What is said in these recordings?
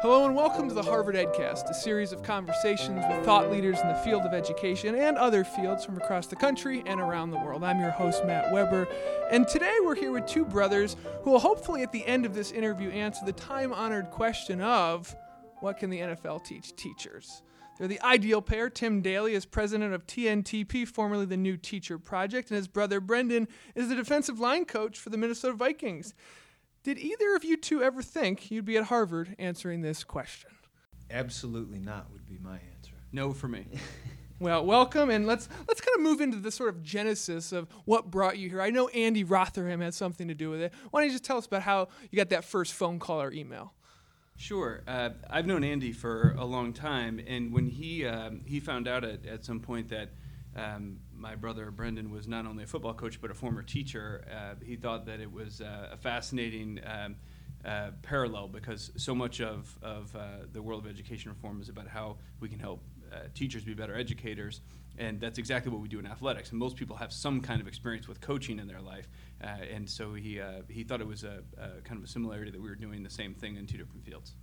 Hello and welcome to the Harvard EdCast, a series of conversations with thought leaders in the field of education and other fields from across the country and around the world. I'm your host, Matt Weber, and today we're here with two brothers who will hopefully at the end of this interview answer the time honored question of what can the NFL teach teachers? They're the ideal pair. Tim Daly is president of TNTP, formerly the New Teacher Project, and his brother Brendan is the defensive line coach for the Minnesota Vikings. Did either of you two ever think you'd be at Harvard answering this question? Absolutely not would be my answer. No for me. Well, welcome, and let's let's kind of move into the sort of genesis of what brought you here. I know Andy Rotherham had something to do with it. Why don't you just tell us about how you got that first phone call or email? Sure. Uh, I've known Andy for a long time, and when he um, he found out at, at some point that um, my brother Brendan was not only a football coach but a former teacher, uh, he thought that it was uh, a fascinating um, uh, parallel because so much of, of uh, the world of education reform is about how we can help uh, teachers be better educators. And that's exactly what we do in athletics. And most people have some kind of experience with coaching in their life. Uh, and so he, he thought it was a, a kind of a similarity that we were doing the same thing in two different fields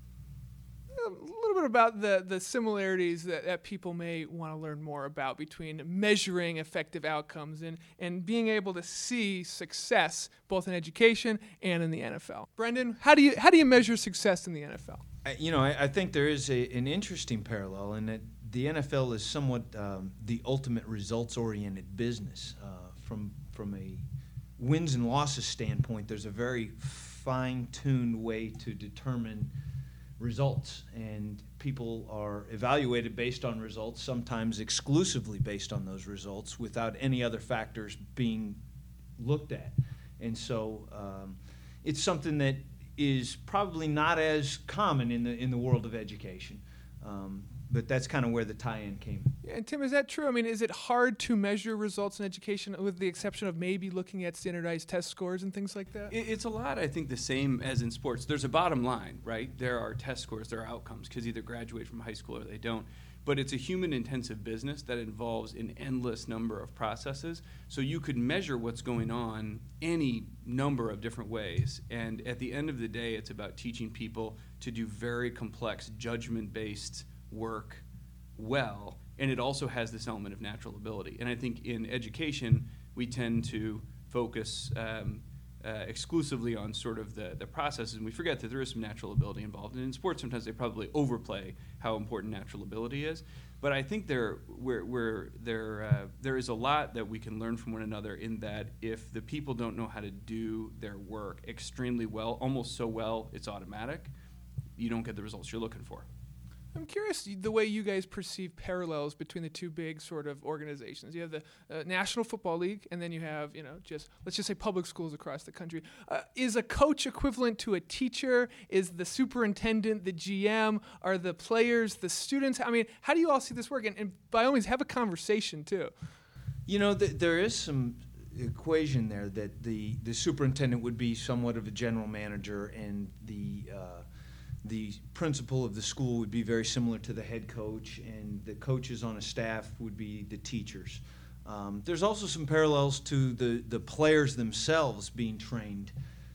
a little bit about the, the similarities that, that people may want to learn more about between measuring effective outcomes and, and being able to see success both in education and in the NFL. Brendan, how do you, how do you measure success in the NFL? You know, I, I, think there is a, an interesting parallel in that the NFL is somewhat um, the ultimate results oriented business. Uh, from, from a wins and losses standpoint, there's a very fine tuned way to determine results, and people are evaluated based on results, sometimes exclusively based on those results, without any other factors being looked at. And so um, it's something that is probably not as common in the in the world of education. Um, but that's kind of where the tie-in came. Yeah, and Tim, is that true? I mean, is it hard to measure results in education, with the exception of maybe looking at standardized test scores and things like that? It's a lot, I think, the same as in sports. There's a bottom line, right? There are test scores, there are outcomes, because either graduate from high school or they don't. But it's a human-intensive business that involves an endless number of processes. So you could measure what's going on any number of different ways. And at the end of the day, it's about teaching people to do very complex, judgment-based work well, and it also has this element of natural ability. And I think in education, we tend to focus um, uh, exclusively on sort of the, the processes, and we forget that there is some natural ability involved. And in sports, sometimes they probably overplay how important natural ability is. But I think there, where, where there, uh, there is a lot that we can learn from one another in that if the people don't know how to do their work extremely well, almost so well it's automatic, you don't get the results you're looking for. I'm curious the way you guys perceive parallels between the two big sort of organizations. You have the uh, National Football League, and then you have, you know, just let's just say public schools across the country. Uh, is a coach equivalent to a teacher? Is the superintendent the GM? Are the players the students? I mean, how do you all see this work? And, and by all means, have a conversation too. You know, th- there is some equation there that the the superintendent would be somewhat of a general manager, and the uh, the principal of the school would be very similar to the head coach, and the coaches on a staff would be the teachers. Um, there's also some parallels to the, the players themselves being trained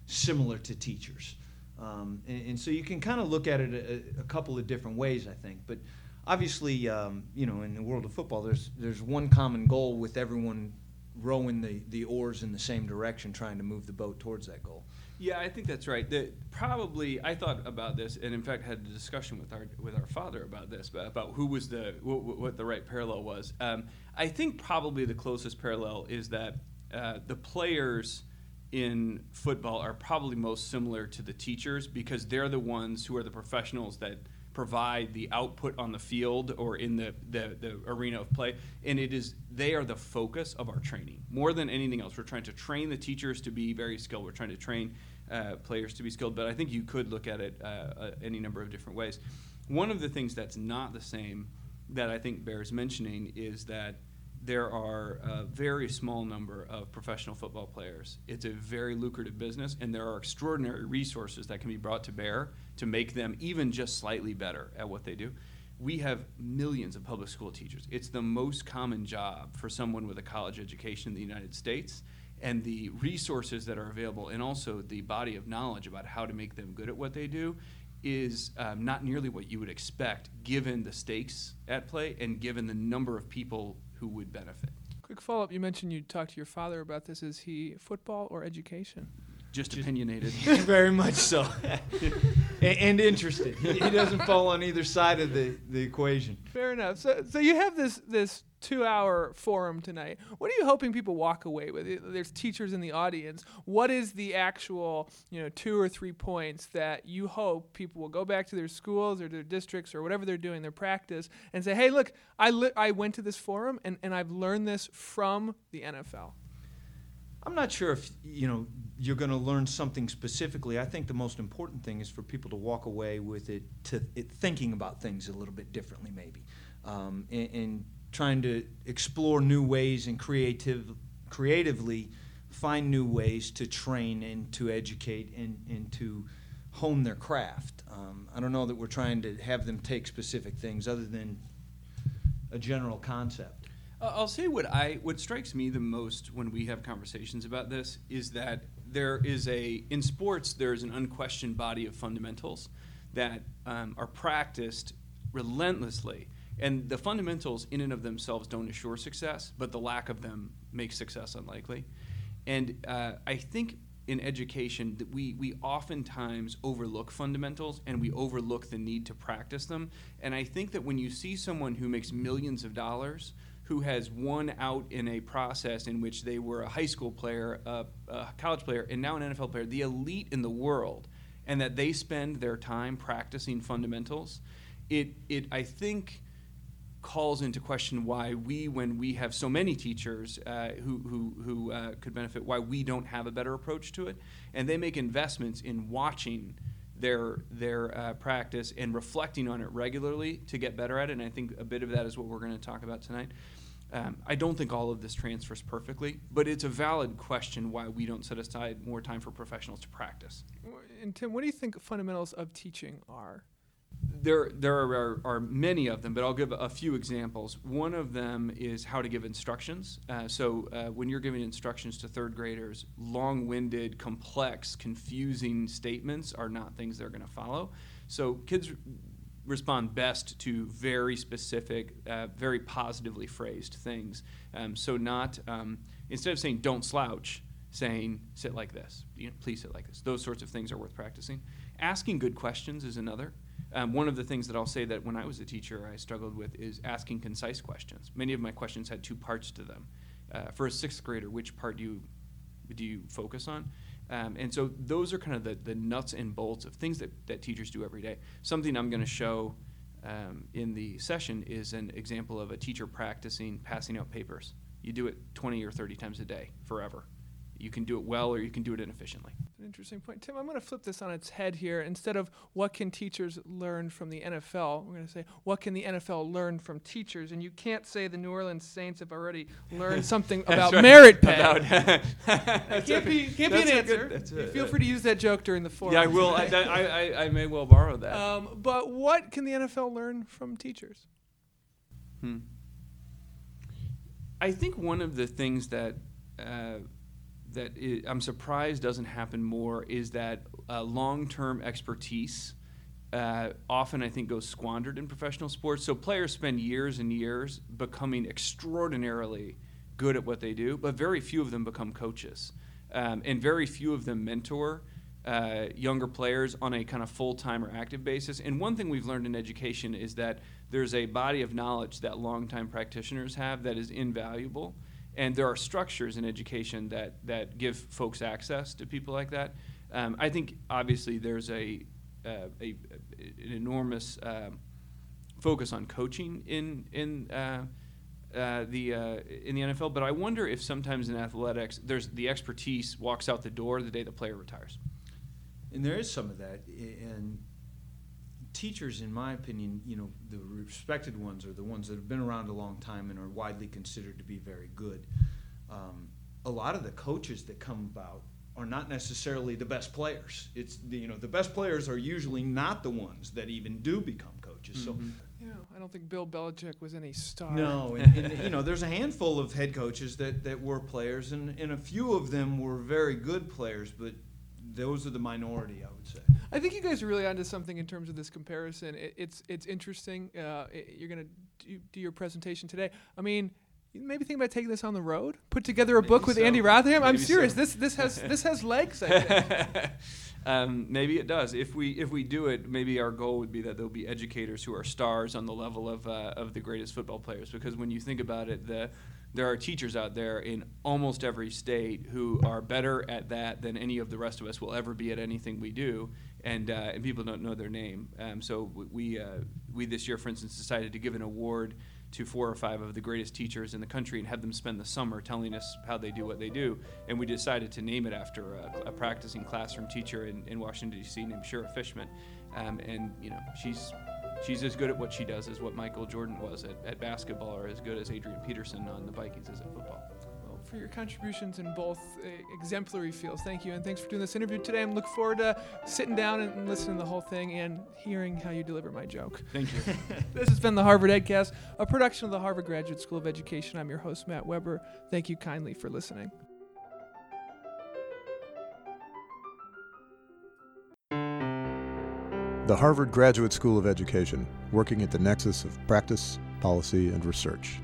similar to teachers. Um, and, and, so you can kind of look at it a, a, couple of different ways, I think. But obviously, um, you know, in the world of football, there's, there's one common goal with everyone rowing the, the oars in the same direction, trying to move the boat towards that goal. Yeah, I think that's right. The, probably, I thought about this, and in fact, had a discussion with our with our father about this, about who was the what, what the right parallel was. Um, I think probably the closest parallel is that uh, the players in football are probably most similar to the teachers because they're the ones who are the professionals that provide the output on the field or in the, the, the, arena of play. And it is they are the focus of our training more than anything else. We're trying to train the teachers to be very skilled. We're trying to train uh, players to be skilled. But I think you could look at it uh, uh, any number of different ways. One of the things that's not the same that I think bears mentioning is that there are a very small number of professional football players. It's a very lucrative business, and there are extraordinary resources that can be brought to bear to make them even just slightly better at what they do. We have millions of public school teachers. It's the most common job for someone with a college education in the United States. And the resources that are available, and also the body of knowledge about how to make them good at what they do, is um, not nearly what you would expect given the stakes at play and given the number of people who would benefit. Quick follow up. You mentioned you talked to your father about this. Is he football or education? Just opinionated. Very much so. and, and interested. He, he doesn't fall on either side of the, the equation. Fair enough. So, so you have this this two hour forum tonight. What are you hoping people walk away with? There's teachers in the audience. What is the actual, you know, two or three points that you hope people will go back to their schools or their districts or whatever they're doing, their practice, and say, hey, look, I, li- I went to this forum and, and I've learned this from the NFL? I'm not sure if you know you're going to learn something specifically. I think the most important thing is for people to walk away with it to it, thinking about things a little bit differently, maybe, um, and, and, trying to explore new ways and creative, creatively find new ways to train and to educate and, and to hone their craft. Um, I don't know that we're trying to have them take specific things other than a general concept. Uh, I'll say what I what strikes me the most when we have conversations about this is that there is a in sports there is an unquestioned body of fundamentals that um, are practiced relentlessly, and the fundamentals in and of themselves don't assure success, but the lack of them makes success unlikely. And uh, I think in education that we we oftentimes overlook fundamentals and we overlook the need to practice them. And I think that when you see someone who makes millions of dollars who has won out in a process in which they were a high school player, a, a, college player, and now an NFL player, the elite in the world, and that they spend their time practicing fundamentals, it, it I think, calls into question why we, when we have so many teachers uh, who, who, who uh, could benefit, why we don't have a better approach to it. And they make investments in watching their their uh, practice and reflecting on it regularly to get better at it. And I think a bit of that is what we're going to talk about tonight. Um, I don't think all of this transfers perfectly, but it's a valid question why we don't set aside more time for professionals to practice. And Tim, what do you think fundamentals of teaching are? There, there are, are, many of them, but I'll give a few examples. One of them is how to give instructions. Uh, so, uh, when you're giving instructions to third graders, long winded, complex, confusing statements are not things they're going to follow. So, kids respond best to very specific, uh, very positively phrased things. Um, so not um, instead of saying "don't slouch," saying "sit like this." You know, please sit like this. Those sorts of things are worth practicing. Asking good questions is another. Um, one of the things that I'll say that when I was a teacher I struggled with is asking concise questions. Many of my questions had two parts to them. Uh, for a sixth grader, which part do you do you focus on? Um, and so those are kind of the, the nuts and bolts of things that, that teachers do every day. Something I'm going to show um, in the session is an example of a teacher practicing passing out papers. You do it 20 or 30 times a day, forever. You can do it well or you can do it inefficiently. An interesting point. Tim, I'm going to flip this on its head here. Instead of what can teachers learn from the NFL, we're going to say what can the NFL learn from teachers? And you can't say the New Orleans Saints have already learned something about right. merit pay. About can't be, can't be an answer. Good, feel free to use that joke during the forum. Yeah, I will. I, I, I, may well borrow that. Um, but what can the NFL learn from teachers? Hmm. I think one of the things that uh, that I'm surprised doesn't happen more is that uh, long-term expertise uh, often I think goes squandered in professional sports. So players spend years and years becoming extraordinarily good at what they do, but very few of them become coaches, um, and very few of them mentor. Uh, younger players on a kind of full time or active basis. And one thing we've learned in education is that there's a body of knowledge that long-time practitioners have that is invaluable and there are structures in education that that give folks access to people like that. Um, I think obviously there's a, uh, a an enormous um, focus on coaching in in uh, uh, the uh, in the NFL, but I wonder if sometimes in athletics there's the expertise walks out the door the day the player retires. And there is some of that, and teachers, in my opinion, you know, the respected ones are the ones that have been around a long time and are widely considered to be very good. Um, a lot of the coaches that come about are not necessarily the best players. It's the, you know the best players are usually not the ones that even do become coaches. Mm-hmm. So. Yeah, I don't think Bill Belichick was any star. No, and, and, you know, there's a handful of head coaches that, that were players, and, and a few of them were very good players, but those are the minority, I would say. I think you guys are really onto something in terms of this comparison. It, it's it's interesting. Uh, it, you're gonna do, do your presentation today. I mean, maybe think about taking this on the road. Put together a book with so. Andy Rotherham. I'm serious. so. This this has this has legs. I think. um, maybe it does. If we if we do it, maybe our goal would be that there'll be educators who are stars on the level of uh, of the greatest football players. Because when you think about it, the there are teachers out there in almost every state who are better at that than any of the rest of us will ever be at anything we do, and uh, and people don't know their name. Um, so we uh, we this year, for instance, decided to give an award to four or five of the greatest teachers in the country and have them spend the summer telling us how they do what they do. And we decided to name it after a, a practicing classroom teacher in, in Washington D.C. named Shira Fishman. Um, and you know she's she's as good at what she does as what Michael Jordan was at, at basketball, or as good as Adrian Peterson on the Vikings is at football. Well, for your contributions in both uh, exemplary fields, thank you, and thanks for doing this interview today. I'm looking forward to sitting down and listening to the whole thing and hearing how you deliver my joke. Thank you. This has been the Harvard EdCast, a production of the Harvard Graduate School of Education. I'm your host, Matt Weber. Thank you kindly for listening. The Harvard Graduate School of Education, working at the nexus of practice, policy, and research.